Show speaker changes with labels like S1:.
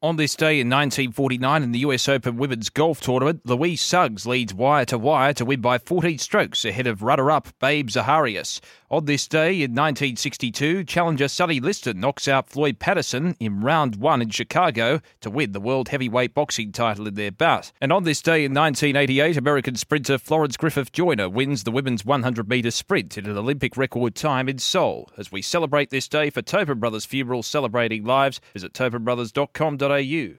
S1: On this day in 1949 in the US Open Women's Golf Tournament, Louise Suggs leads wire to wire to win by 14 strokes ahead of runner-up Babe Zaharias. On this day in 1962, challenger Sonny Liston knocks out Floyd Patterson in round one in Chicago to win the world heavyweight boxing title in their bout. And on this day in 1988, American sprinter Florence Griffith Joyner wins the women's 100 metre sprint in an Olympic record time in Seoul. As we celebrate this day for Tobin Brothers Funeral Celebrating Lives, visit tobinbrothers.com.au au